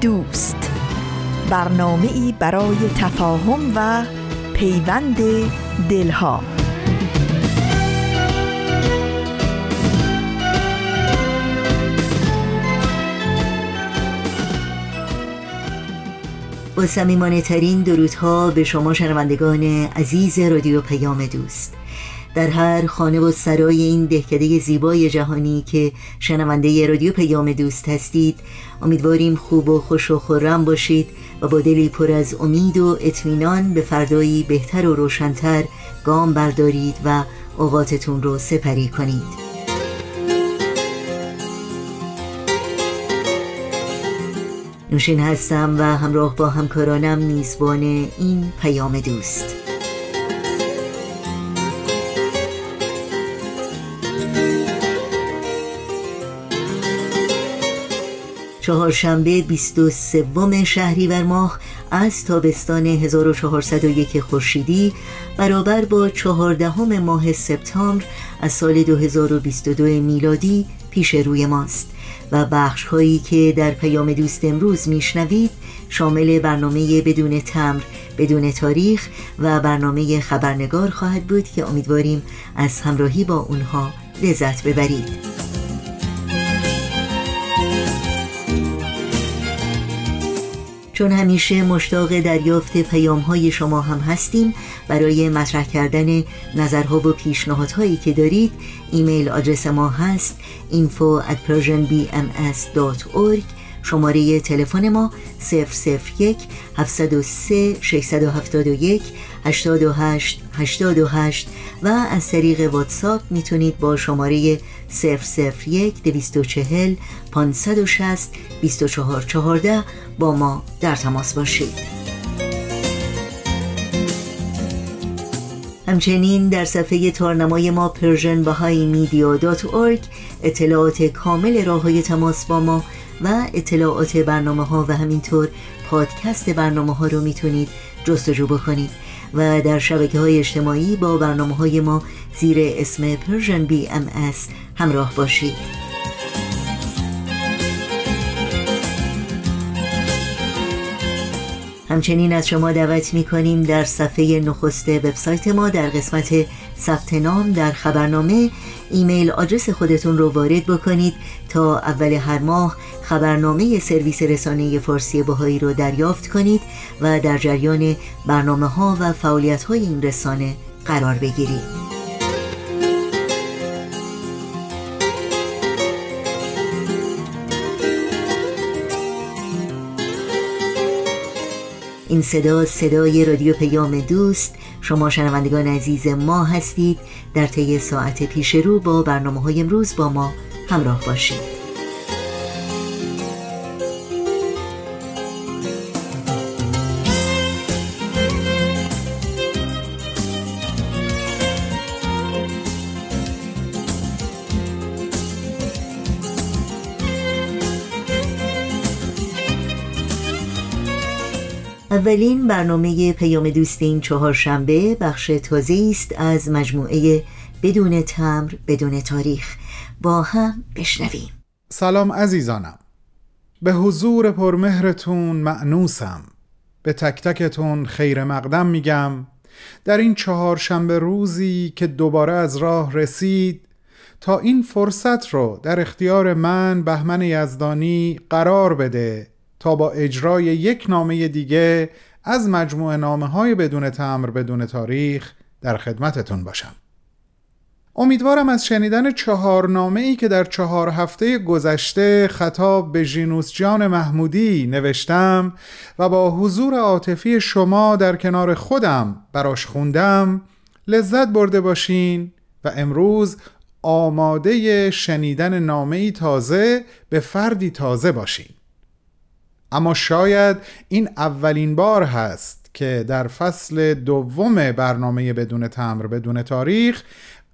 دوست. برنامه ای برای تفاهم و پیوند دلها. با سمیمانه ترین درودها به شما شنوندگان عزیز رادیو پیام دوست. در هر خانه و سرای این دهکده زیبای جهانی که شنونده رادیو پیام دوست هستید امیدواریم خوب و خوش و خورم باشید و با دلی پر از امید و اطمینان به فردایی بهتر و روشنتر گام بردارید و اوقاتتون رو سپری کنید. نوشین هستم و همراه با همکارانم میزبان این پیام دوست. چهارشنبه 23 شهریور ماه از تابستان 1401 خورشیدی برابر با چهاردهم ماه سپتامبر از سال 2022 میلادی پیش روی ماست و بخش هایی که در پیام دوست امروز میشنوید شامل برنامه بدون تمر بدون تاریخ و برنامه خبرنگار خواهد بود که امیدواریم از همراهی با اونها لذت ببرید. چون همیشه مشتاق دریافت پیام های شما هم هستیم برای مطرح کردن نظرها و پیشنهادهایی که دارید ایمیل آدرس ما هست info at persianbms.org شماره تلفن ما 001 703 671 828 828 و از طریق واتساپ می‌تونید با شماره 001 240 560 2414 با ما در تماس باشید. همچنین در صفحه تارنمای ما پرژن اطلاعات کامل راه های تماس با ما و اطلاعات برنامه ها و همینطور پادکست برنامه ها رو می‌تونید جستجو بکنید. و در شبکه های اجتماعی با برنامه های ما زیر اسم پرژن بی همراه باشید. همچنین از شما دعوت می کنیم در صفحه نخست وبسایت ما در قسمت ثبت نام در خبرنامه. ایمیل آدرس خودتون رو وارد بکنید تا اول هر ماه خبرنامه سرویس رسانه فارسی باهایی رو دریافت کنید و در جریان برنامه ها و فعالیت های این رسانه قرار بگیرید. این صدا صدای رادیو پیام دوست. شما شنوندگان عزیز ما هستید. در طی ساعت پیش رو با برنامه های امروز با ما همراه باشید. اولین برنامه پیام دوست این چهارشنبه بخش تازه است از مجموعه بدون تمر بدون تاریخ. با هم بشنویم. سلام عزیزانم. به حضور پرمهرتون معنوسم به تک تکتون خیر مقدم میگم. در این چهارشنبه روزی که دوباره از راه رسید تا این فرصت رو در اختیار من بهمن یزدانی قرار بده تا با اجرای یک نامه دیگه از مجموعه نامه های بدون تمر بدون تاریخ در خدمتتون باشم. امیدوارم از شنیدن چهار نامه ای که در چهار هفته گذشته خطاب به ژینوس جان محمودی نوشتم و با حضور عاطفی شما در کنار خودم براش خوندم لذت برده باشین و امروز آماده شنیدن نامه تازه به فردی تازه باشین. اما شاید این اولین بار هست که در فصل دوم برنامه بدون تمر بدون تاریخ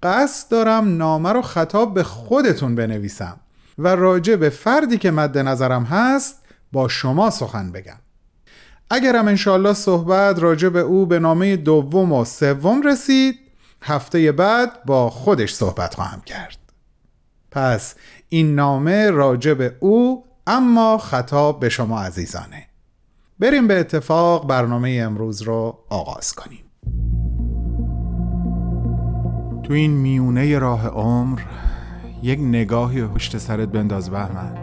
قصد دارم نامه رو خطاب به خودتون بنویسم و راجع به فردی که مد نظرم هست با شما سخن بگم. اگرم انشالله صحبت راجع به او به نامه دوم و سوم رسید هفته بعد با خودش صحبت خواهم کرد. پس این نامه راجع به او اما خطاب به شما عزیزانه. بریم به اتفاق برنامه امروز رو آغاز کنیم. تو این میونه راه عمر یک نگاهی پشت سرت بنداز بهمن.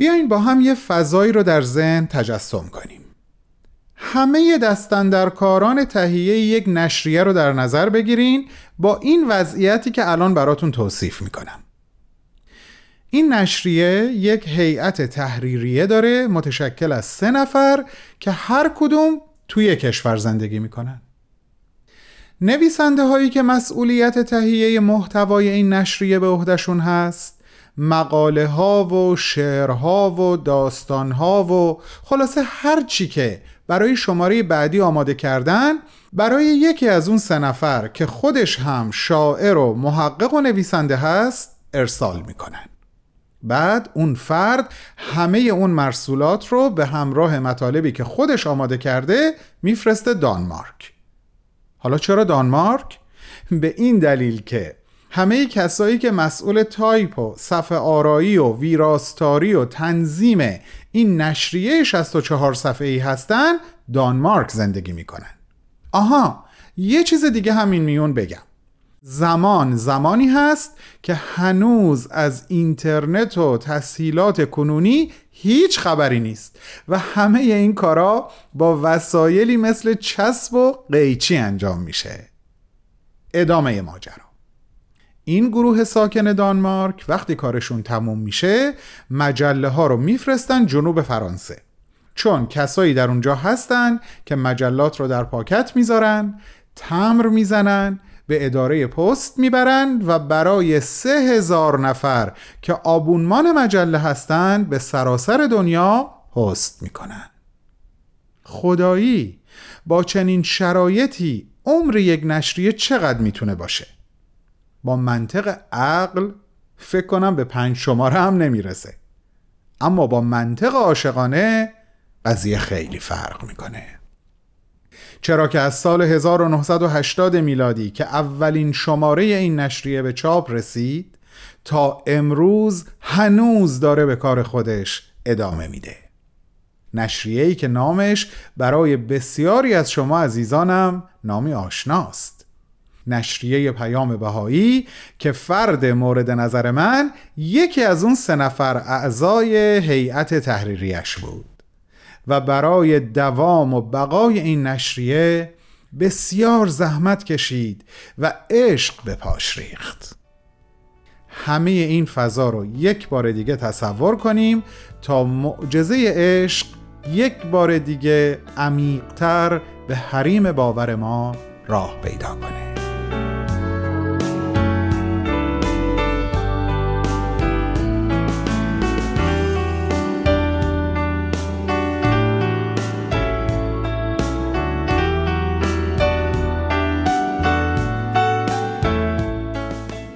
بیاین با هم یه فضایی رو در ذهن تجسم کنیم. همه دستندرکاران تهیه یک نشریه رو در نظر بگیرین با این وضعیتی که الان براتون توصیف می‌کنم. این نشریه یک هیئت تحریریه داره متشکل از سه نفر که هر کدوم توی کشور زندگی می‌کنن. نویسنده هایی که مسئولیت تهیه محتوای این نشریه به عهدهشون هست مقاله ها و شعرها و داستان ها و خلاصه هر چی که برای شماره بعدی آماده کردن برای یکی از اون سه نفر که خودش هم شاعر و محقق و نویسنده هست ارسال می‌کنن بعد اون فرد همه اون مرسولات رو به همراه مطالبی که خودش آماده کرده میفرسته دانمارک حالا چرا دانمارک؟ به این دلیل که همه کسایی که مسئول تایپ و صفحه آرایی و ویراستاری و تنظیم این نشریه 64 صفحه ای هستن دانمارک زندگی می‌کنن. آها یه چیز دیگه همین میون بگم. زمان زمانی هست که هنوز از اینترنت و تسهیلات کنونی هیچ خبری نیست و همه این کارا با وسایلی مثل چسب و قیچی انجام میشه. ادامه ماجرا. این گروه ساکن دانمارک وقتی کارشون تموم میشه مجله ها رو میفرستن جنوب فرانسه. چون کسایی در اونجا هستن که مجلات رو در پاکت می‌ذارن تمر می‌زنن به اداره پست می‌برن و برای سه هزار نفر که آبونمان مجله هستند به سراسر دنیا پست می‌کنن. خدایی با چنین شرایطی عمر یک نشریه چقدر می‌تونه باشه؟ با منطق عقل فکر کنم به پنج شماره هم نمی‌رسه. اما با منطق عاشقانه قضیه خیلی فرق می‌کنه. چرا که از سال 1980 میلادی که اولین شماره این نشریه به چاپ رسید تا امروز هنوز داره به کار خودش ادامه میده. نشریه‌ای که نامش برای بسیاری از شما عزیزانم نامی آشناست. نشریه پیام بهایی که فرد مورد نظر من یکی از اون سه نفر اعضای هیئت تحریریش بود و برای دوام و بقای این نشریه بسیار زحمت کشید و عشق به پاش ریخت. همه این فضا رو یک بار دیگه تصور کنیم تا معجزه عشق یک بار دیگه عمیقتر به حریم باور ما راه پیدا کنه.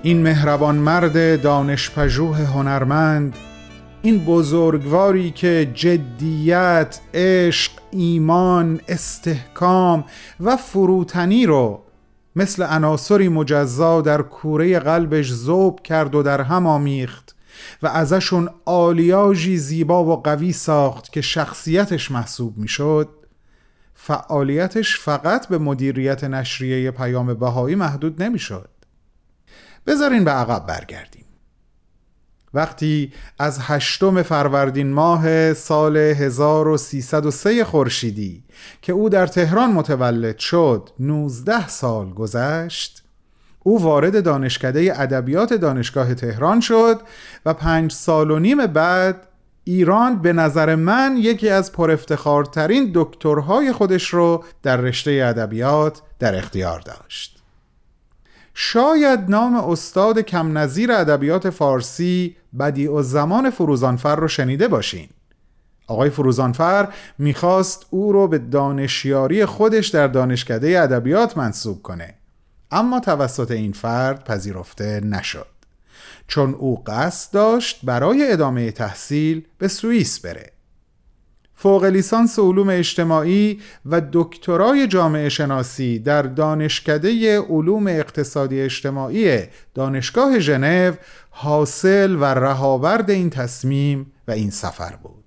این مهربان مرد دانشپژوه هنرمند این بزرگواری که جدیت، عشق، ایمان، استحکام و فروتنی رو مثل عناصری مجزا در کوره قلبش زوب کرد و در هم آمیخت و ازشون آلیاژی زیبا و قوی ساخت که شخصیتش محسوب می‌شد فعالیتش فقط به مدیریت نشریه پیام بهایی محدود نمی‌شد. بذارین به عقب برگردیم. وقتی از هشتم فروردین ماه سال 1303 خورشیدی که او در تهران متولد شد 19 سال گذشت او وارد دانشکده ادبیات دانشگاه تهران شد و پنج سال و نیم بعد ایران به نظر من یکی از پرافتخارترین دکترهای خودش رو در رشته ادبیات در اختیار داشت شاید نام استاد کم نظیر ادبیات فارسی بدیع و زمان فروزانفر رو شنیده باشین. آقای فروزانفر می‌خواست او رو به دانشیاری خودش در دانشکده ادبیات منصوب کنه. اما توسط این فرد پذیرفته نشد. چون او قصد داشت برای ادامه تحصیل به سوئیس بره. فوق لیسانس علوم اجتماعی و دکترای جامعه شناسی در دانشکده علوم اقتصادی اجتماعی دانشگاه ژنو حاصل و رهاورد این تصمیم و این سفر بود.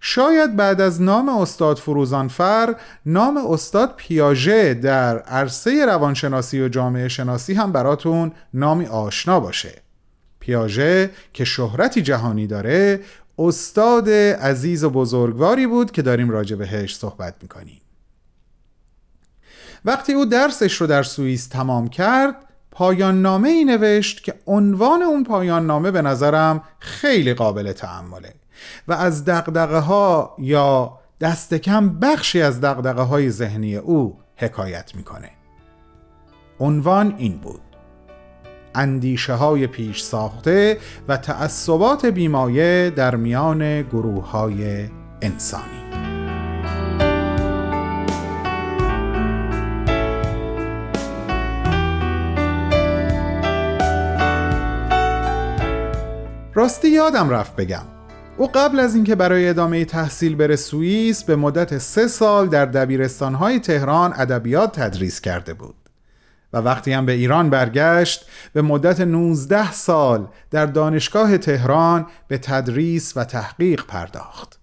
شاید بعد از نام استاد فروزانفر نام استاد پیاژه در عرصه روانشناسی و جامعه شناسی هم براتون نامی آشنا باشه. پیاژه که شهرتی جهانی داره استاد عزیز و بزرگواری بود که داریم راجع بهش صحبت می‌کنیم. وقتی او درسش رو در سوئیس تمام کرد پایان نامه ای نوشت که عنوان اون پایان نامه به نظرم خیلی قابل تعمله و از دقدقه ها یا دست کم بخشی از دقدقه های ذهنی او حکایت می‌کنه. عنوان این بود اندیشه های پیش ساخته و تعصبات بیمایه در میان گروه های انسانی. راستی یادم رفت بگم. او قبل از اینکه برای ادامه تحصیل بره سوئیس به مدت سه سال در دبیرستانهای تهران ادبیات تدریس کرده بود. و وقتی هم به ایران برگشت به مدت 19 سال در دانشگاه تهران به تدریس و تحقیق پرداخت.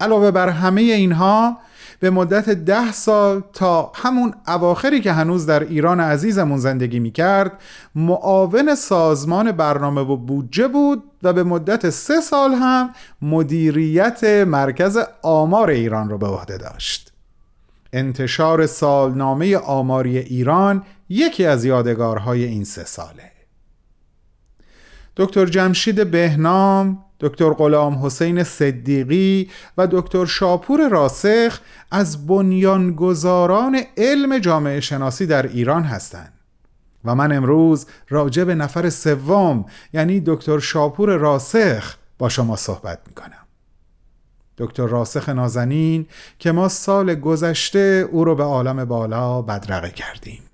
علاوه بر همه اینها به مدت ده سال تا همون اواخری که هنوز در ایران عزیزمون زندگی می کرد معاون سازمان برنامه و بودجه بود و به مدت سه سال هم مدیریت مرکز آمار ایران رو به عهده داشت. انتشار سالنامه آماری ایران یکی از یادگارهای این سه ساله. دکتر جمشید بهنام دکتر غلام حسین صدیقی و دکتر شاپور راسخ از بنیانگذاران علم جامعه شناسی در ایران هستند. و من امروز راجع به نفر سوم یعنی دکتر شاپور راسخ با شما صحبت می کنم دکتر راسخ نازنین که ما سال گذشته او رو به عالم بالا بدرقه کردیم.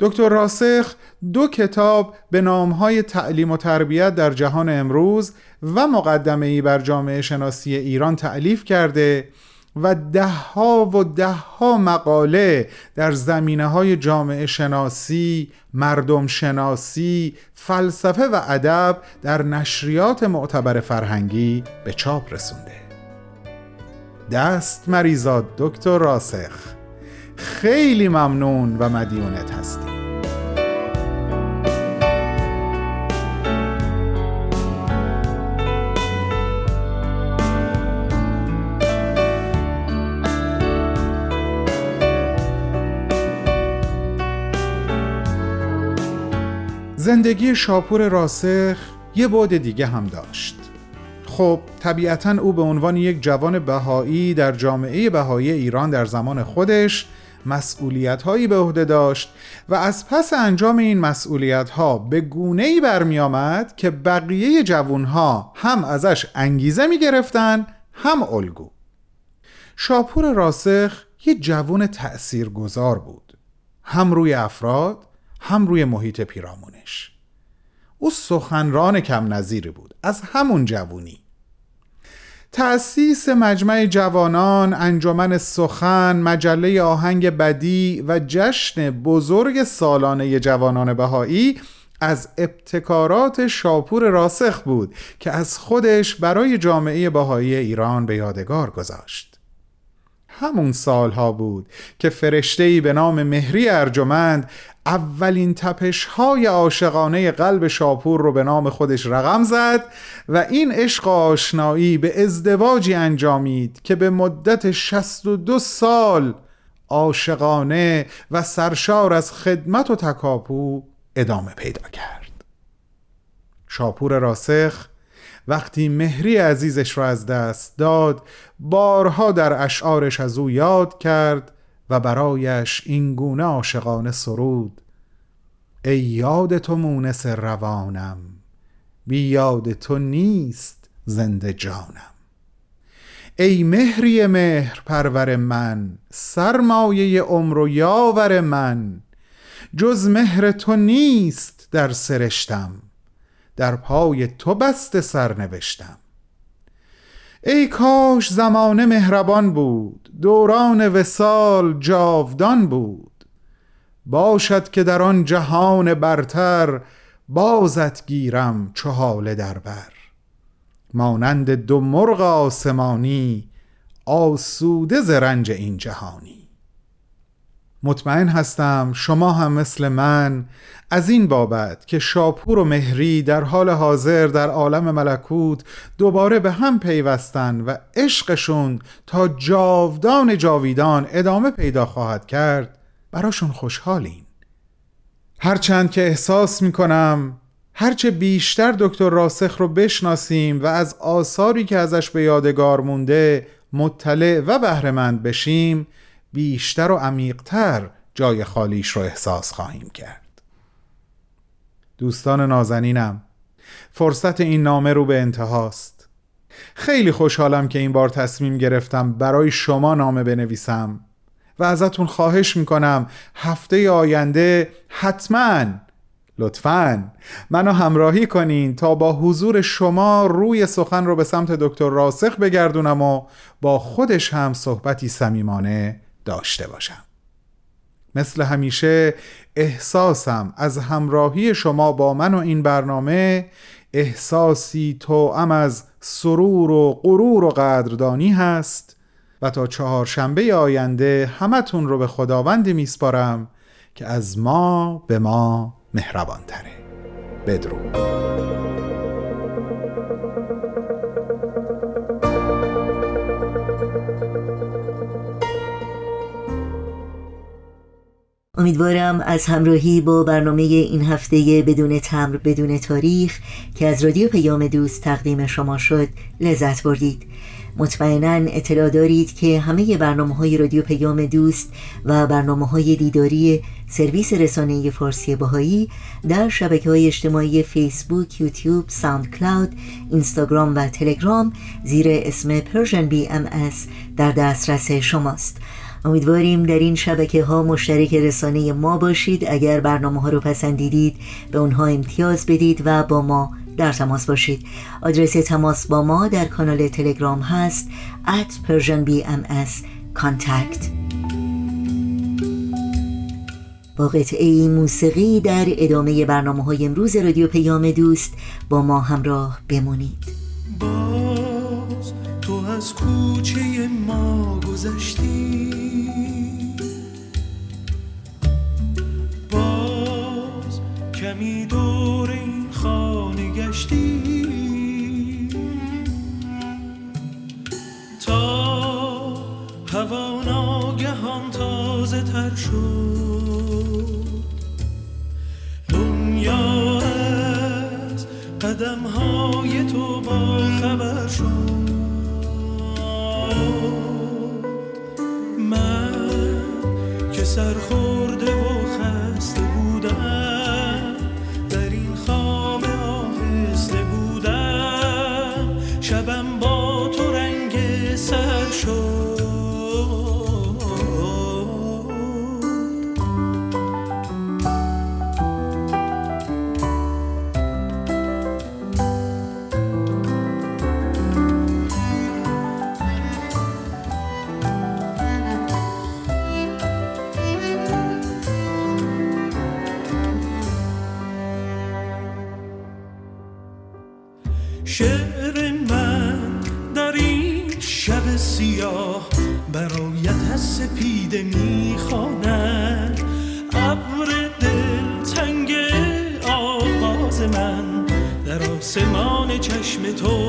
دکتر راسخ دو کتاب به نامهای تعلیم و تربیت در جهان امروز و مقدمه ای بر جامعه شناسی ایران تعلیف کرده و دهها و دهها مقاله در زمینه های جامعه شناسی، مردم شناسی، فلسفه و ادب در نشریات معتبر فرهنگی به چاپ رسونده. دست مریزاد دکتر راسخ خیلی ممنون و مدیونت هستی. زندگی شاپور راسخ یه بعد دیگه هم داشت. خب طبیعتا او به عنوان یک جوان بهایی در جامعه بهایی ایران در زمان خودش مسئولیت هایی به عهده داشت و از پس انجام این مسئولیت ها به گونه ای برمی آمد که بقیه جوون ها هم ازش انگیزه می گرفتن هم الگو. شاپور راسخ یه جوون تأثیر گذار بود. هم روی افراد هم روی محیط پیرامونش. او سخنران کم نظیری بود از همون جوونی. تأسیس مجمع جوانان، انجمن سخن، مجله آهنگ بدی و جشن بزرگ سالانه جوانان بهایی از ابتکارات شاپور راسخ بود که از خودش برای جامعه بهایی ایران به یادگار گذاشت. همون سالها بود که فرشتهی به نام مهری ارجمند اولین تپش های عاشقانه قلب شاپور رو به نام خودش رقم زد و این عشق آشنایی به ازدواجی انجامید که به مدت 62 سال عاشقانه و سرشار از خدمت و تکاپو ادامه پیدا کرد. شاپور راسخ وقتی مهری عزیزش را از دست داد بارها در اشعارش از او یاد کرد و برایش این گونه عاشقانه سرود ای یاد تو مونس روانم بی یاد تو نیست زنده جانم. ای مهری مهر پرور من سرمایه عمر و یاور من جز مهر تو نیست در سرشتم در پای تو بست سر نوشتم ای کاش زمان مهربان بود دوران وسال جاودان بود. باشد که در آن جهان برتر بازت گیرم چو حال در بر. مانند دو مرغ آسمانی آسوده ز این جهانی. مطمئن هستم شما هم مثل من از این بابت که شاپور و مهری در حال حاضر در عالم ملکوت دوباره به هم پیوستن و عشقشون تا جاودان جاویدان ادامه پیدا خواهد کرد براشون خوشحالین. هرچند که احساس می‌کنم هرچه بیشتر دکتر راسخ رو بشناسیم و از آثاری که ازش به یادگار مونده مطلع و بهرهمند بشیم بیشتر و عمیقتر جای خالیش رو احساس خواهیم کرد. دوستان نازنینم فرصت این نامه رو به انتهاست. خیلی خوشحالم که این بار تصمیم گرفتم برای شما نامه بنویسم و ازتون خواهش می‌کنم هفته آینده حتما لطفا منو همراهی کنین تا با حضور شما روی سخن رو به سمت دکتر راسخ بگردونم و با خودش هم صحبتی صمیمانه داشته باشم. مثل همیشه احساسم از همراهی شما با من و این برنامه احساسی توأم از سرور و غرور و قدردانی هست و تا چهارشنبه آینده همتون رو به خداوندی میسپارم که از ما به ما مهربان تره بدرود. امیدوارم از همراهی با برنامه این هفته بدون تمر بدون تاریخ که از رادیو پیام دوست تقدیم شما شد لذت بردید. مطمئنا اطلاع دارید که همه برنامه های رادیو پیام دوست و برنامه های دیداری سرویس رسانه فارسی باهایی در شبکه های اجتماعی فیسبوک، یوتیوب، ساوند کلاود، اینستاگرام و تلگرام زیر اسم بی ام در دسترس شماست. امیدواریم در این شبکه ها مشترک رسانه ما باشید. اگر برنامه ها رو پسندیدید به اونها امتیاز بدید و با ما در تماس باشید. آدرس تماس با ما در کانال تلگرام هست at persianbms contact. با قطعه موسیقی در ادامه برنامه های امروز رادیو پیام دوست با ما همراه بمونید. باز تو از کوچه ما گذشتی. کمی دور این خانه گشتی. تا هوا ناگهان تازه تر شد. دنیا از قدم های تو با خبر شد. من که سرخورده شعر من در این شب سیاه برایت سپیده می‌خواند ابر دل تنگ آغاز من در آسمان چشم تو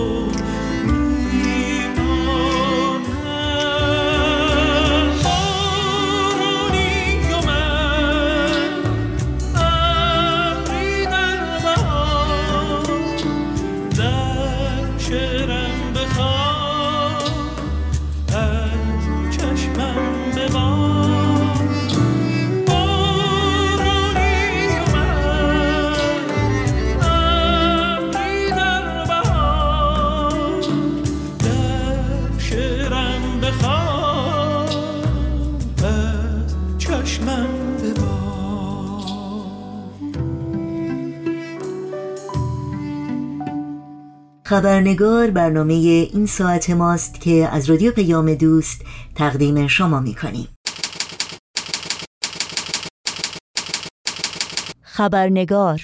خبرنگار برنامه این ساعت ماست که از رادیو پیام دوست تقدیم شما می‌کنیم خبرنگار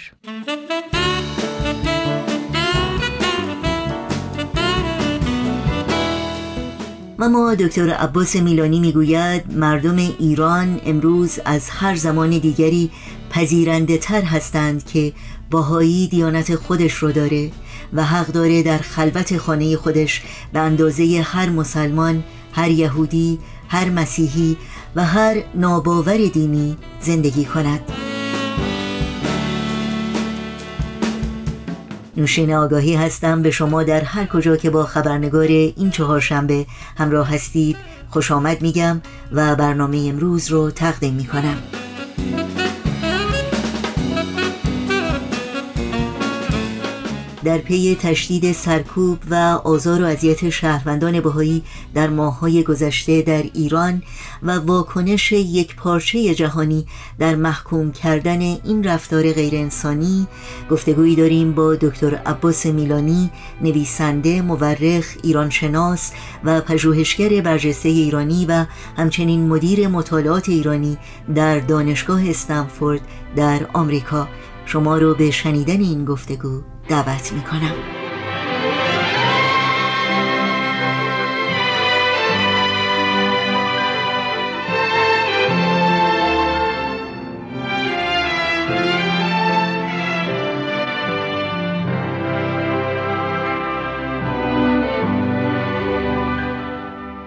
و ما دکتر عباس میلانی می‌گوید مردم ایران امروز از هر زمان دیگری پذیرنده تر هستند که باهایی دیانت خودش رو داره. و حق داره در خلوت خانه خودش به اندازه هر مسلمان هر یهودی هر مسیحی و هر ناباور دینی زندگی کند. نوشین آگاهی هستم به شما در هر کجا که با خبرنگار این چهارشنبه همراه هستید خوش آمد میگم و برنامه امروز رو تقدیم می‌کنم. در پی تشدید سرکوب و آزار و اذیت شهروندان بهایی در ماههای گذشته در ایران و واکنش یک پارچه جهانی در محکوم کردن این رفتار غیرانسانی گفتگویی داریم با دکتر عباس میلانی نویسنده مورخ ایرانشناس و پژوهشگر برجسته ایرانی و همچنین مدیر مطالعات ایرانی در دانشگاه استنفورد در آمریکا. شما رو به شنیدن این گفتگو دعوت می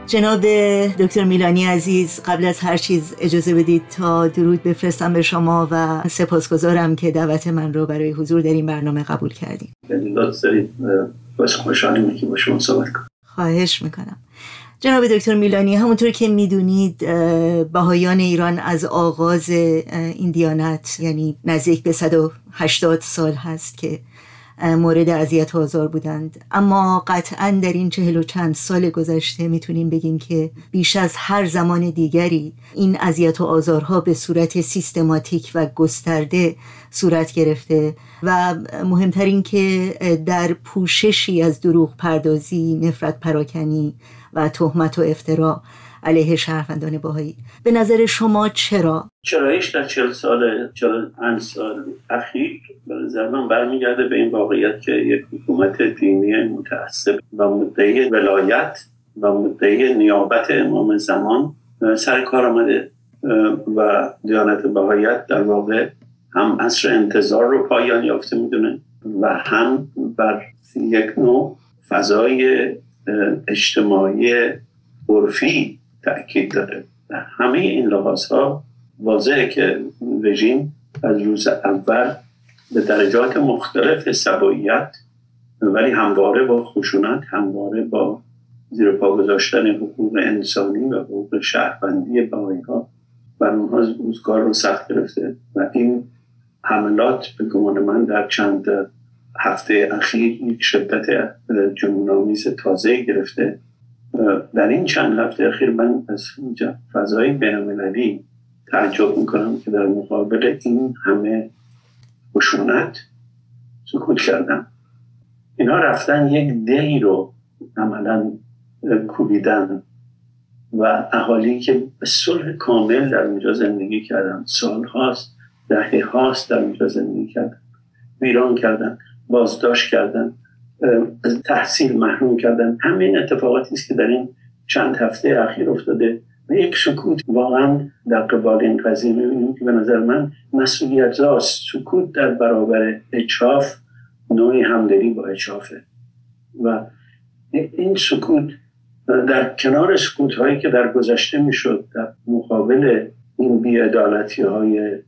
جناب دکتر میلانی عزیز قبل از هر چیز اجازه بدید تا درود بفرستم به شما و سپاسگزارم که دعوت من رو برای حضور در این برنامه قبول کردیم خوشحالیم که با شما صحبت کنم خواهش می‌کنم. جناب دکتر میلانی همونطور که می‌دونید بهایان ایران از آغاز این دیانت یعنی نزدیک به 180 سال هست که مورد اذیت و آزار بودند. اما قطعا در این چهل و چند سال گذشته می‌تونیم بگیم که بیش از هر زمان دیگری این اذیت و آزارها به صورت سیستماتیک و گسترده صورت گرفته و مهمتر که در پوششی از دروغ پردازی نفرت پراکنی و تهمت و افترا علیه شهروندان باهایی به نظر شما چرا؟ چرایش در چهل سال چهل سال اخیر به نظر من برمیگرده به این واقعیت که یک حکومت دینی متعصب و مدعی ولایت و مدعی نیابت امام زمان سر کار آمده و دیانت بهایت در واقع هم عصر انتظار رو پایان یافته می‌دونه و هم بر یک نوع فضای اجتماعی عرفی تاکید داره. همه این لحاظ ها واضحه که رژیم از روز اول به درجات مختلف سباییت ولی همواره با خشونت همواره با زیر پا گذاشتن حقوق انسانی و حقوق شهروندی بایی ها بر اونها روزگار رو سخت گرفته و این حملات به گمان من در چند هفته اخیر یک شدت جنونآمیز تازه گرفته. در این چند هفته اخیر من از فضای بینالمللی تعجب می‌کنم که در مقابل این همه خشونت سکوت کردم. اینا رفتن یک دهی رو عملا کوبیدن و اهالی که به صلح کامل در اونجا زندگی کردن. سال هاست دهه هاست در اونجا زندگی کردن. ویران کردن بازداشت کردن. تحصیل محروم کردن. همین اتفاقاتی است که در این چند هفته اخیر افتاده یک سکوت واقعا در قبال این قضیه. می‌بینیم که به نظر من مسئولیت راست سکوت در برابر اچاف نوعی همدلی با اچافه. و این سکوت در کنار سکوت هایی که در گذشته می‌شد در مقابل این بیعدالتی های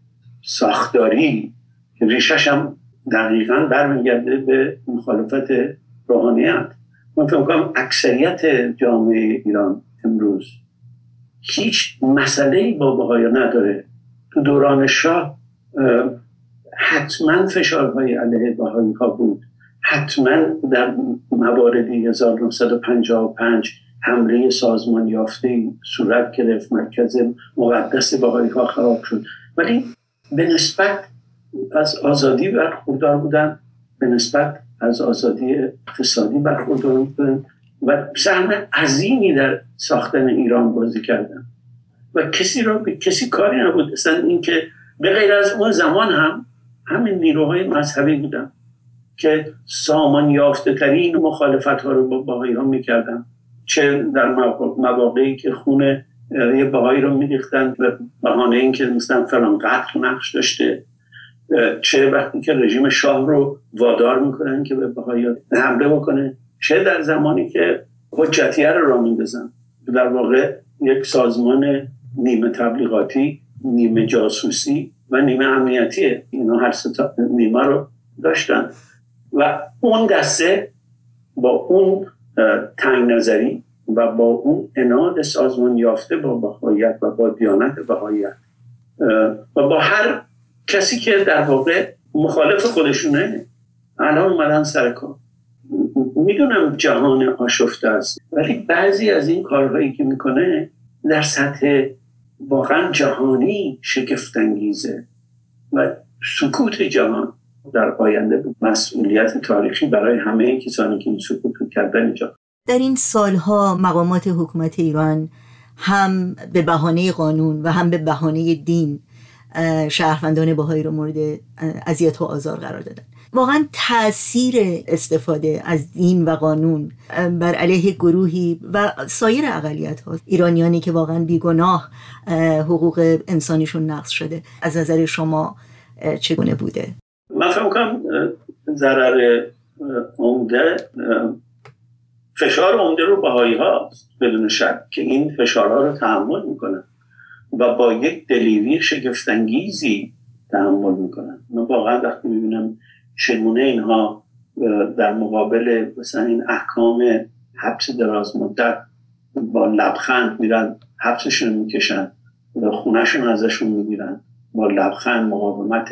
ساختاری ریشش هم دقیقا برمیگرده به مخالفت روحانیت. من فکر کنم اکثریت جامعه ایران امروز هیچ مسئله با بهایا نداره. تو دوران شاه حتما فشارهای علیه بهایی ها بود. حتما در مواردی 1955 حمله سازمان یافته صورت گرفت مرکز مقدس بهایی ها خراب شد. ولی به نسبت از آزادی برخوردار بودن به نسبت از آزادی اقتصادی برخوردار بودن و سهم عظیمی در ساختن ایران بازی کردن. و کسی را به کسی کاری نبود. اصلا اینکه به غیر از اون زمان هم همین نیروهای مذهبی بودن که سامان یافته ترین مخالفت ها رو با باهایی ها می‌کردن. چه در مواقعی که خون یه باهایی رو میریختن به بهانه اینکه مثلا فلان قتل نقش داشته. چه وقتی که رژیم شاه رو وادار می‌کنن که به بهایی حمله بکنه؟ چه در زمانی که حجتیه رو را میندازن؟ در واقع یک سازمان نیمه تبلیغاتی نیمه جاسوسی و نیمه امنیتیه اینا هر ستا نیمه رو داشتن. و اون دسته با اون تنگ نظری و با اون اناد سازمان یافته با بهاییت و با دیانت بهاییت. و با هر کسی که در واقع مخالف خودشونه الان اومدن سر کار. می‌دونم جهان آشفته است ولی بعضی از این کارهایی که می‌کنه در سطح واقعا جهانی شگفتانگیزه و سکوت جهان در آینده مسئولیت تاریخی برای همه کسانی که این سکوت کردن اینجا در این سالها مقامات حکومت ایران هم به بهانه قانون و هم به بهانه دین شهروندان بهایی رو مورد اذیت و آزار قرار دادن. واقعا تاثیر استفاده از دین و قانون بر علیه گروهی و سایر اقلیت ها ایرانیانی که واقعا بیگناه حقوق انسانیشون نقض شده. از نظر شما چگونه بوده؟ من فکر کنم ضرر عمده فشار عمده رو بهایی ها بدون شک که این فشارها رو تحمل می‌کنن و با یک دلیری شگفتانگیزی تحمل می‌کنن. من واقعا وقتی می‌بینم چگونه اینها در مقابل مثلا این احکام حبس دراز مدت با لبخند میرن حبسشون می‌کشن و خونهشون ازشون می‌گیرن با لبخند مقاومت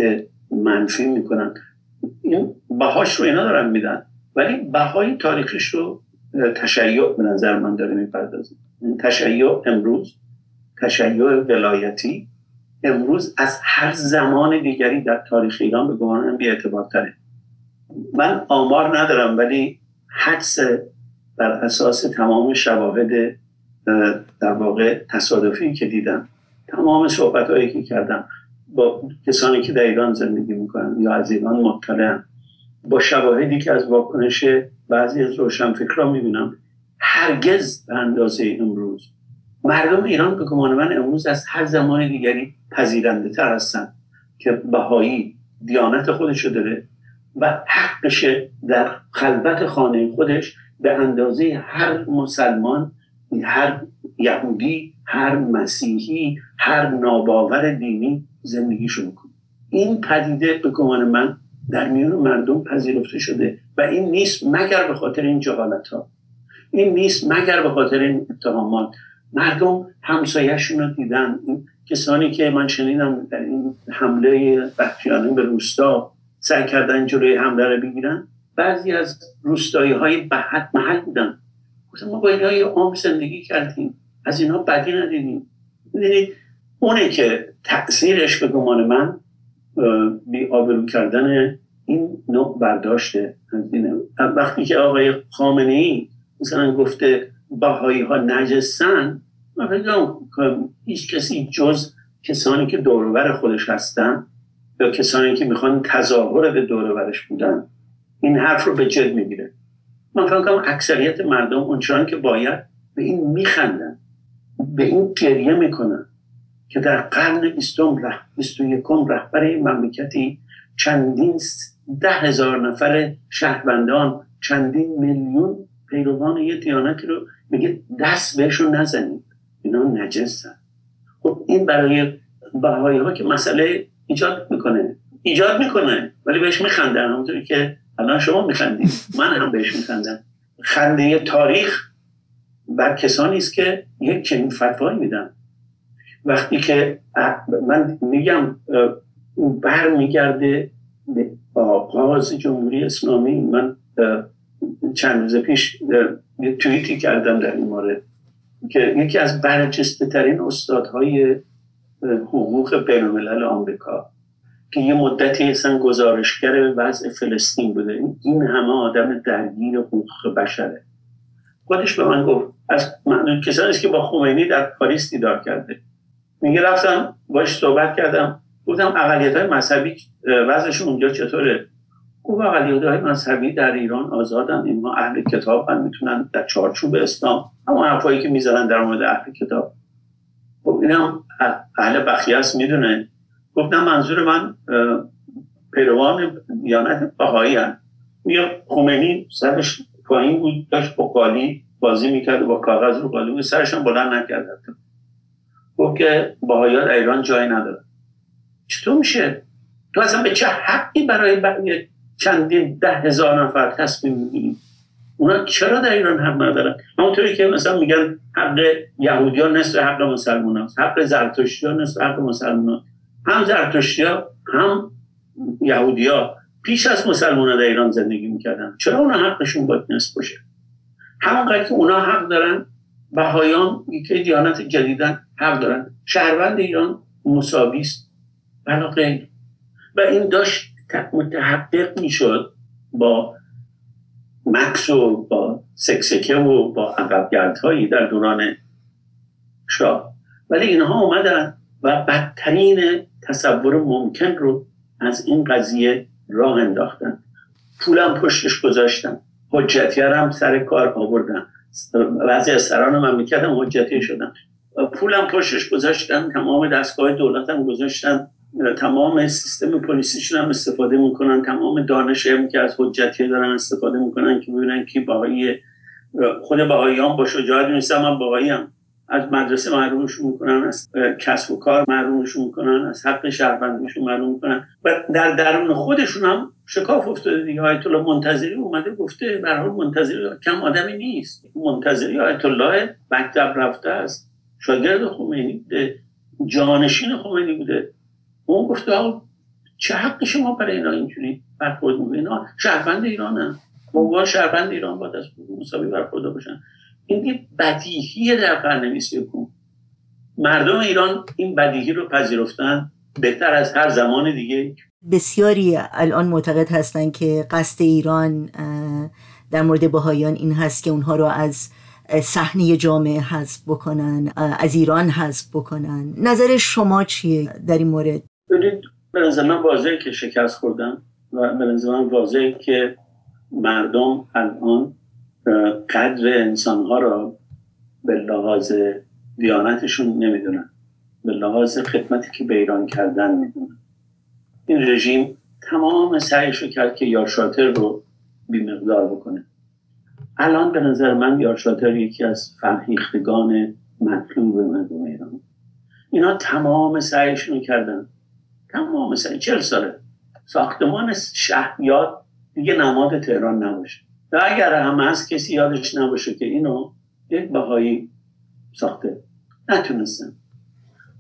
منفی می‌کنن. این بهاش رو اینا دارن میدن ولی بهای تاریخش رو تشیع به نظر من داره می‌پردازه. تشیع امروز تشیع ولایتی امروز از هر زمان دیگری در تاریخ ایران به گمانم بی تره من آمار ندارم ولی حدس بر اساس تمام شواهد در واقع تصادفی که دیدم تمام صحبت هایی که کردم با کسانی که در ایران زندگی می‌کنن یا از ایران مطلعن با شواهدی که از واکنش بعضی از روشنفکران می‌بینم هرگز به اندازه امروز مردم ایران به گمان من امروز از هر زمان دیگری پذیرنده تر هستن که بهایی دیانت خودش داره و حقش در خلوت خانه خودش به اندازه هر مسلمان هر یهودی هر مسیحی هر ناباور دینی زندگیشو می‌کنه. این پدیده به گمان من در میان مردم پذیرفته شده و این نیست مگر به خاطر این جهالت ها این نیست مگر به خاطر این اتهامات. مردم همسایهشون رو دیدن. این کسانی که من شنیدم در این حمله بخشیانه به روستا سعی کردن جلوی حمله رو بگیرن بعضی از روستایی های بحت محل بودن. ما با اینها عام زندگی کردیم. از اینها بدی ندیدیم. اونه که تاثیرش به گمان من بی آبرو کردن این نوع برداشته وقتی که آقای خامنه ای مثلا گفته باهایی ها نجسن من هیچ کسی جز کسانی که دورور خودش هستن یا کسانی که می‌خوان تظاهر به دورورش بودن این حرف رو به جد می‌گیره. من فکر کنم اکثریت مردم اونچنان که باید به این میخندن به این گریه می‌کنن که در قرن بیستم ره بیست یکم رهبر مملکتی چندین ده هزار نفر شهروندان چندین میلیون پیروان یه دیانتی رو میگه دست بهشون نزنید. اینا نجسن خب این برای بهایی ها که مسئله ایجاد می‌کنه. ایجاد می‌کنه ولی بهش میخندن. همونطوری که الان شما میخندید. من هم بهش میخندم. خنده تاریخ بر کسانی است که یک چنین فتوایی میدن. وقتی که من میگم بر میگرده به آغاز جمهوری اسلامی من چند روز پیش یه توییتی کردم در این مورد که یکی از برجسته ترین استادهای حقوق بین آمریکا که یه مدتی اصلا گزارشگر وضع فلسطین بوده. این همه آدم درگیر حقوق بشره. خودش به من گفت از کسانی که با خمینی در پاریس دیدار کرده. میگه رفتم باش صحبت کردم. گفتم اقلیت های مذهبی وضعشون اونجا چطوره؟ گفت اقلیت های مذهبی در ایران آزادن. اینها اهل کتاب هم می‌تونن در چارچوب اسلام همون حرفایی که می‌زنن در مورد اهل کتاب. خب این هم اهل بخیاس می‌دونه گفتم منظور من پیروان دیانت بهایی هم میگه خمینی سرش پایین بود داشت با قالی بازی می‌کرد و با کاغذ رو قالی بود. سرش هم بلند نکرد گفت که باهایی در ایران جای نداره چطور میشه؟ تو اصلا به چه حقی برای چندین ده هزار نفر تصمیم می‌گیری اونا چرا در ایران حق ندارن؟ همونطوری که مثلا میگن حق یهودی ها نصف حق مسلمان هست حق زرتشتی ها نصف حق مسلمان هم زرتشتی ها هم یهودی ها پیش از مسلمان در ایران زندگی می‌کردن. چرا اونا حقشون باید نصف باشه؟ همونقدر که اونا حق دارن بهایان که دیانت جدیدن حق دارن. شهروند ایران مساوی است. غیر و این داشت متحقق می‌شد با مکس و با سکسکه و با عقبگردهایی در دوران شاه. ولی اینها اومدن و بدترین تصور ممکن رو از این قضیه راه انداختن. پولم پشتش گذاشتن. حجتیه هم سر کار آوردن. از سران مملکت هم حجتی شدن. پولم پشتش گذاشتن. تمام دستگاه دولت هم گذاشتن. تمام سیستم پلیسیشون هم استفاده می‌کنن تمام دانش هم که از حجتی دارن استفاده می‌کنن که ببینن کی باهایی خود باهایی هم با شجاعت نیستم من باهایی هم. از مدرسه محرومشون می‌کنن از کسب و کار محرومشون می‌کنن از حق شهروندیشون محروم می‌کنن. و در درون خودشون هم شکاف افتاده دیگه. آیت الله منتظری اومده گفته به حال منتظری کم آدمی نیست. منتظری آیت الله مکتب رفته است. شاگرد خمینی بوده جانشین خمینی بوده. اون گفته چه حق شما برای اینا اینجوری برخورد اینا شهروند ایران هم موقع شهروند ایران باید از مساوی برخورد باشن. این یه بدیهی در قرن 21 مردم ایران این بدیهی رو پذیرفتن. بهتر از هر زمان دیگه. بسیاری الان معتقد هستند که قصد ایران در مورد بهایان این هست که اونها رو از صحنه جامعه حذف بکنن از ایران حذف بکنن. نظر شما چیه در این مورد؟ ببینید به نظر من واضحه که شکست خوردن و به نظر من واضحه که مردم الان قدر انسانها را به لحاظ دیانتشون نمی‌دونن. به لحاظ خدمتی که به ایران کردن می‌دونن. این رژیم تمام سعیش رو کرد که یارشاتر رو بیمقدار بکنه. الان به نظر من یارشاتر یکی از فرهیختگان مطلوب مردم ایران. اینا تمام سعیشون رو کردن. تمام سعی چل ساله. ساختمان شهریاد دیگه نماد تهران نباشه. و اگر هم از کسی یادش نباشه که اینو یک بهایی ساخته. نتونستن.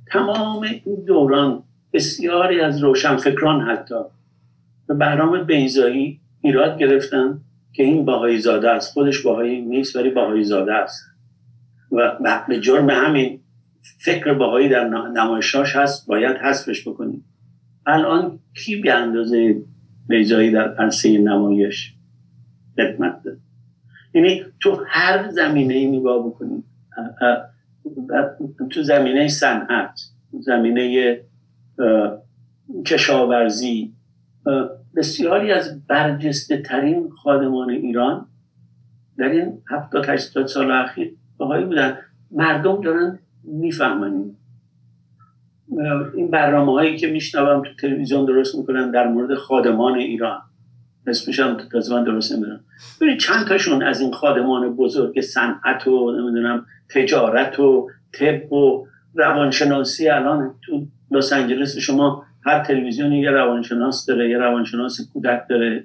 تمام این دوران بسیاری از روشنفکران حتی به بهرام بیزایی ایراد گرفتن که این باهایی زاده است. خودش باهایی نیست ولی باهایی زاده است. و به جرم همین فکر باهایی در نمایشاش هست. باید حذفش بکنیم. الان کی به اندازه بیزایی در عرصه نمایش خدمت داره؟ یعنی تو هر زمینه ای نگاه بکنید تو زمینه صنعت زمینه کشاورزی بسیاری از برجسته ترین خادمان ایران در این هفتاد هشتاد سال اخیر بهایی بودن. مردم دارن می‌فهمن این برنامه هایی که میشنوم تو تلویزیون درست می‌کنن در مورد خادمان ایران. اسمش هم تازه من درست نمی‌دونم. ببینید چند تاشون از این خادمان بزرگ صنعت و نمی‌دونم تجارت و طب و روانشناسی الان تو لس آنجلس شما هر تلویزیونی یه روانشناس داره یه روانشناس کودک داره.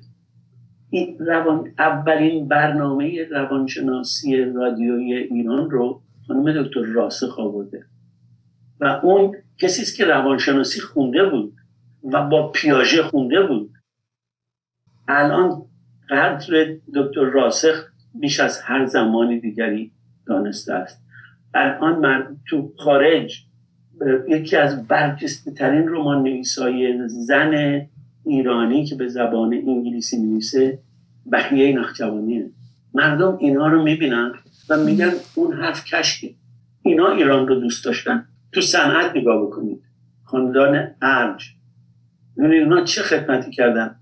این روان اولین برنامه روانشناسی رادیویی ایران رو خانم دکتر راسخ آورده. و اون کسی است که روانشناسی خونده بود و با پیاژه خونده بود. الان قدر دکتر راسخ بیش از هر زمانی دیگری دانسته است. الان من تو خارج یکی از برجسته ترین رمان نویسای زن ایرانی که به زبان انگلیسی نویسه بهیه نخجوانیه مردم اینا رو می‌بینن و میگن اون حرف کشکی اینا ایران رو دوست داشتن. تو صنعت نگاه بکنید. خاندان ارج. اینا چه خدمتی کردن؟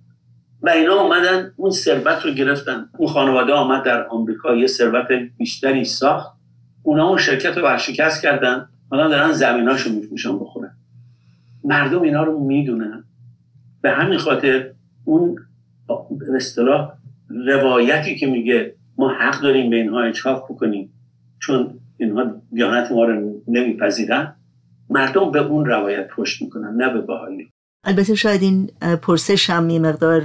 و اینا آمدن اون ثروت رو گرفتن. اون خانواده آمد در آمریکا یه ثروت بیشتری ساخت. اونا اون شرکت رو ورشکست کردن. حالا دارن زمیناشو میفروشن بخورن. مردم اینا رو می‌دونن. به همین خاطر اون اصطلاح روایتی که میگه ما حق داریم به اینها اچاف بکنیم. چون اینها دیانت ما رو نمیپذیرن. مردم به اون روایت پشت می‌کنن نه به بهایی البته شاید این پرسش هم یه مقدار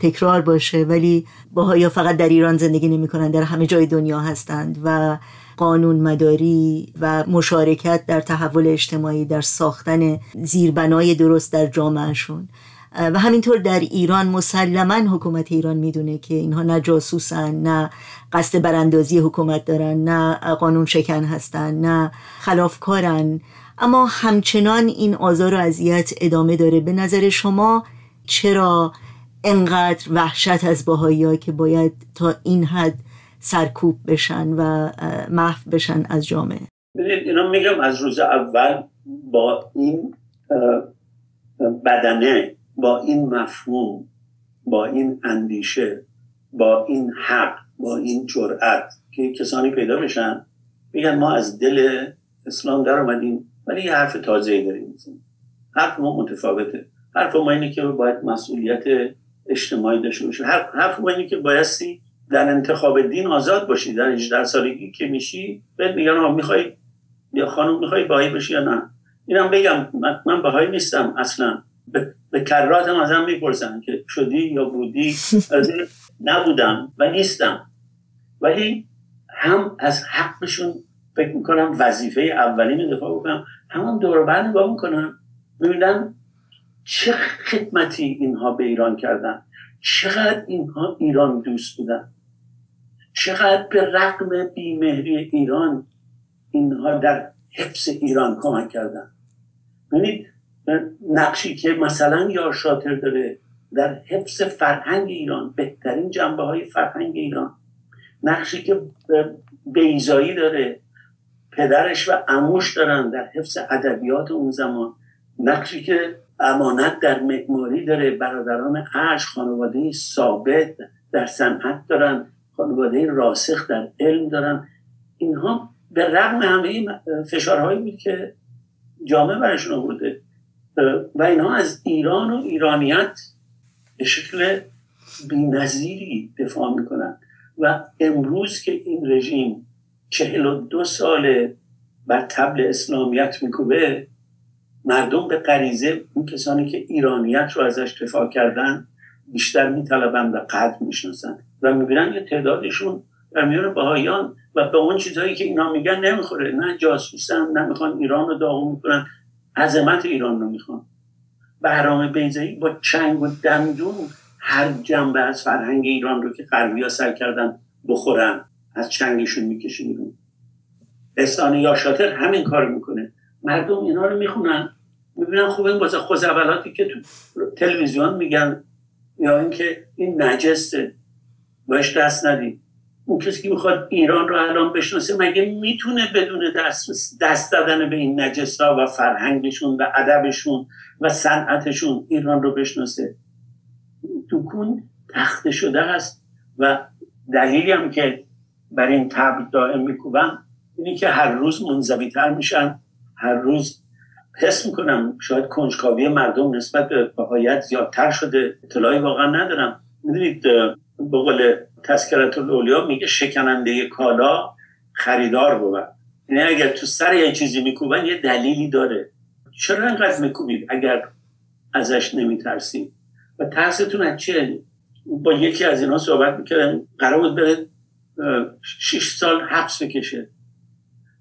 تکرار باشه ولی باهایا فقط در ایران زندگی نمی‌کنن در همه جای دنیا هستند و قانون مداری و مشارکت در تحول اجتماعی در ساختن زیربنای درست در جامعهشون. و همینطور در ایران مسلما حکومت ایران می‌دونه که اینها نه جاسوسن نه قصد براندازی حکومت دارن نه قانون شکن هستن نه خلافکارن. اما همچنان این آزار و اذیت ادامه داره. به نظر شما چرا انقدر وحشت از باهایی که باید تا این حد سرکوب بشن و محو بشن از جامعه؟ اینا میگم از روز اول با این بدنه با این مفهوم با این اندیشه با این حق با این جرأت که کسانی پیدا بشن میگن ما از دل اسلام در اومدیم. ولی یه حرف تازه داریم حرف ما متفاوته. حرف ما اینه که باید مسئولیت اجتماعی داشته باشیم. حرف ما اینه که بایستی در انتخاب دین آزاد باشی. در 18 سالگی که میشی بهت میگن آقا می‌خوای یا خانم می‌خوای بایی بشی یا نه؟ اینم بگم من بهایی نیستم اصلا. به, به کراتم ازم می‌پرسن که شدی یا بودی. نبودم و نیستم. ولی هم از حقشون فکر می‌کنم وظیفه اولین دفاع بکنم. همون دور بر نگاه می‌کنم می‌بینم چه خدمتی اینها به ایران کردن. چقدر اینها ایران دوست بودن. چقدر به رقم بیمهری ایران اینها در حفظ ایران کمک کردن. ببینید نقشی که مثلا یار شاطر داره در حفظ فرهنگ ایران بهترین جنبه های فرهنگ ایران. نقشی که بیزایی داره. پدرش و اموش دارن در حفظ ادبیات اون زمان. نقشی که امانت در معماری داره برادران عرش خانواده ثابت در صنعت دارن خانواده راسخ در علم دارن. اینها به رغم همه فشارهایی بود که جامعه برشون آورده. و اینها از ایران و ایرانیت به شکل بینظیری دفاع می‌کنن. و امروز که این رژیم چهل و دو ساله بر تبل اسلامیت میکوبه مردم به غریزه اون کسانی که ایرانیت رو ازش دفاع کردن بیشتر میطلبن و قدر می‌شناسن و می‌بینن یه تعدادشون در میان بهایان و به اون چیزهایی که اینا میگن نمی‌خوره. نه جاسوسن نه می‌خوان ایران رو داغون می‌کنن. عظمت ایران رو می‌خوان. بهرام بیزایی با چنگ و دندون هر جنبه از فرهنگ ایران رو که غربیا سر کردن بخورن. از چنگشون می‌کشه بیرون. یا شاطر همین کار می‌کنه. مردم اینا رو می‌خونن. می‌بینن خوب این واسه خوزولاتی که تو تلویزیون میگن یا اینکه این نجسته. باش دست ندید اون کسی که می‌خواد ایران رو الان بشناسه مگه می‌تونه بدون دست, دست دادن به این نجس ها و فرهنگشون و ادبشون و صنعتشون ایران رو بشناسه؟ دکون تخته شده هست و دلیلی هم که بر این تبر دائم میکوبن اینی که هر روز منزوی تر میشن هر روز حس می‌کنم شاید کنجکاوی مردم نسبت به بهایت زیادتر شده. اطلاعی واقعا ندارم. می‌دونید به قول تذکرت الاولیا میگه شکننده کالا خریدار بود. یعنی اگر تو سر یه چیزی میکوبن یه دلیلی داره. چرا انقدر میکوبید اگر ازش نمیترسید؟ و ترستون از چیه با یکی از اینا صحبت می‌کردم قرار بود بره شش سال حبس بکشه.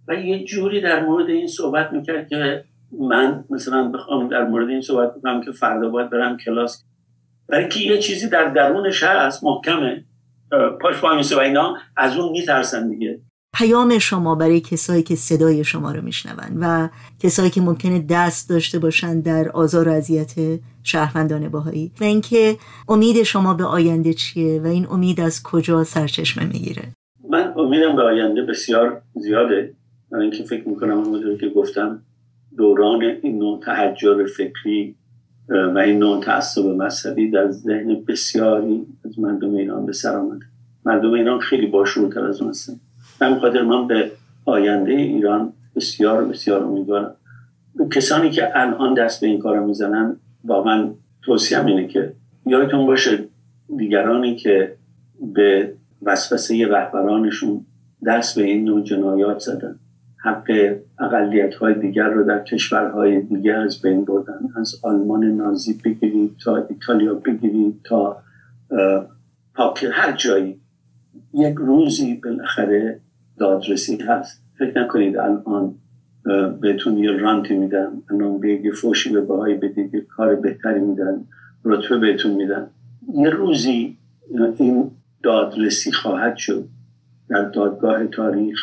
و یه جوری در مورد این صحبت می‌کرد که من مثلا بخوام در مورد این صحبت بکنم که فردا باید برم کلاس. برای که یه چیزی در درونش هست محکمه. پاش و اینا از اون میترسن دیگه. پیام شما برای کسایی که صدای شما رو میشنون و کسایی که ممکنه دست داشته باشن در آزار و اذیت شهروندان باهایی و اینکه امید شما به آینده چیه و این امید از کجا سرچشمه می‌گیره. من امیدم به آینده بسیار زیاده. من اینکه فکر می‌کنم همونطور که گفتم دوران این نوع تحجر فکری و این نوع تعصب مذهبی در ذهن بسیاری از مردم ایران به سر آمده. مردم ایران خیلی باشورتر از اون هستن. من خاطر من به آینده ایران بسیار بسیار امیدوارم. کسانی که الان دست به این کار می‌زنن واقعا توصیه اینه که یادتون باشه دیگرانی که به وسوسه رهبرانشون دست به این نوع جنایات زدن. حق اقلیت های دیگر رو در کشورهای دیگر از بین بردن. از آلمان نازی بگیرید تا ایتالیا بگیرید تا پاک هر جایی. یک روزی بالاخره دادرسی هست. فکر نکنید الان بهتون یه رانتی میدن الان به فوشی به بهایی بدید یه کار بهتری میدن رتبه بهتون میدن. یه روزی این دادرسی خواهد شد در دادگاه تاریخ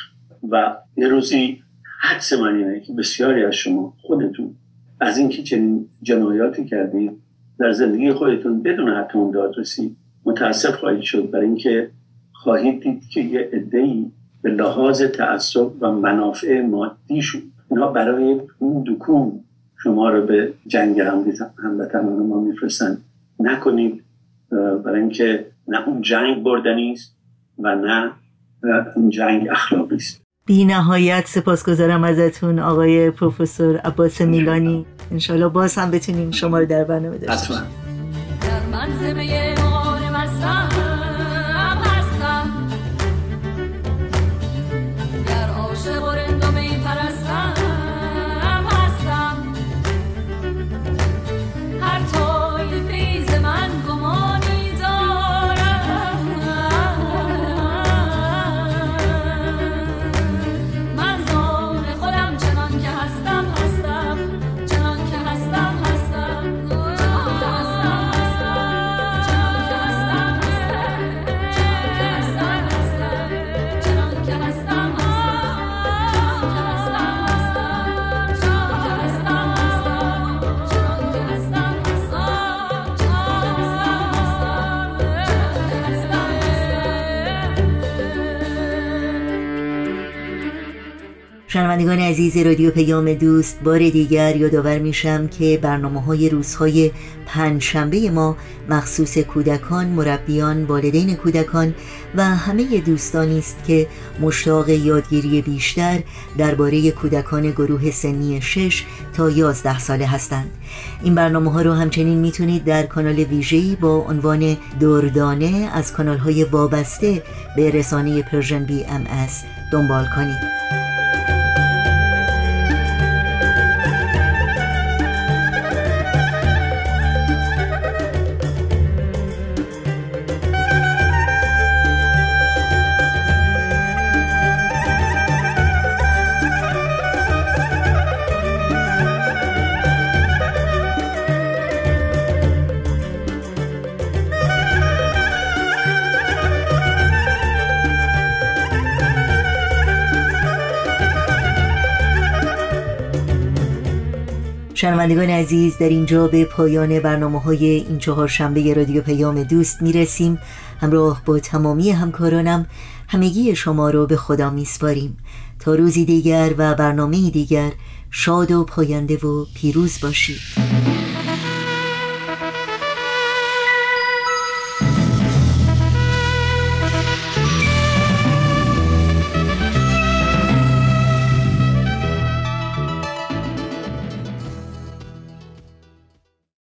و یه روزی حدس من اینه که بسیاری از شما خودتون از اینکه چنین جنایاتی کردید در زندگی خودتون بدون حتی اون دادرسی متاسف خواهید شد. برای اینکه خواهید دید که یه عده‌ای به لحاظ تعصب و منافع مادیشون اینا برای اون دکون شما رو به جنگ هموطنان ما میفرستن. نکنید برای اینکه نه اون جنگ بردنی است و نه اون جنگ اخلاقی است. بی نهایت سپاسگزارم ازتون آقای پروفسور عباس میلانی. انشالله باز هم بتونیم شما رو در برنامه داشته شنوندگان عزیز رادیو پیام دوست بار دیگر یادآور میشم که برنامه های روزهای پنج شنبه ما مخصوص کودکان، مربیان، والدین کودکان و همه دوستانی است که مشتاق یادگیری بیشتر درباره کودکان گروه سنی 6 تا 11 ساله هستند. این برنامه ها رو همچنین می‌تونید در کانال ویژه‌ای با عنوان دردانه از کانال های وابسته به رسانه پرژن بی ام دنبال کنید. شنوندگان عزیز در اینجا به پایان برنامه های این چهار شنبه رادیو پیام دوست می‌رسیم. همراه با تمامی همکارانم همگی شما رو به خدا میسپاریم. تا روزی دیگر و برنامه دیگر شاد و پاینده و پیروز باشید.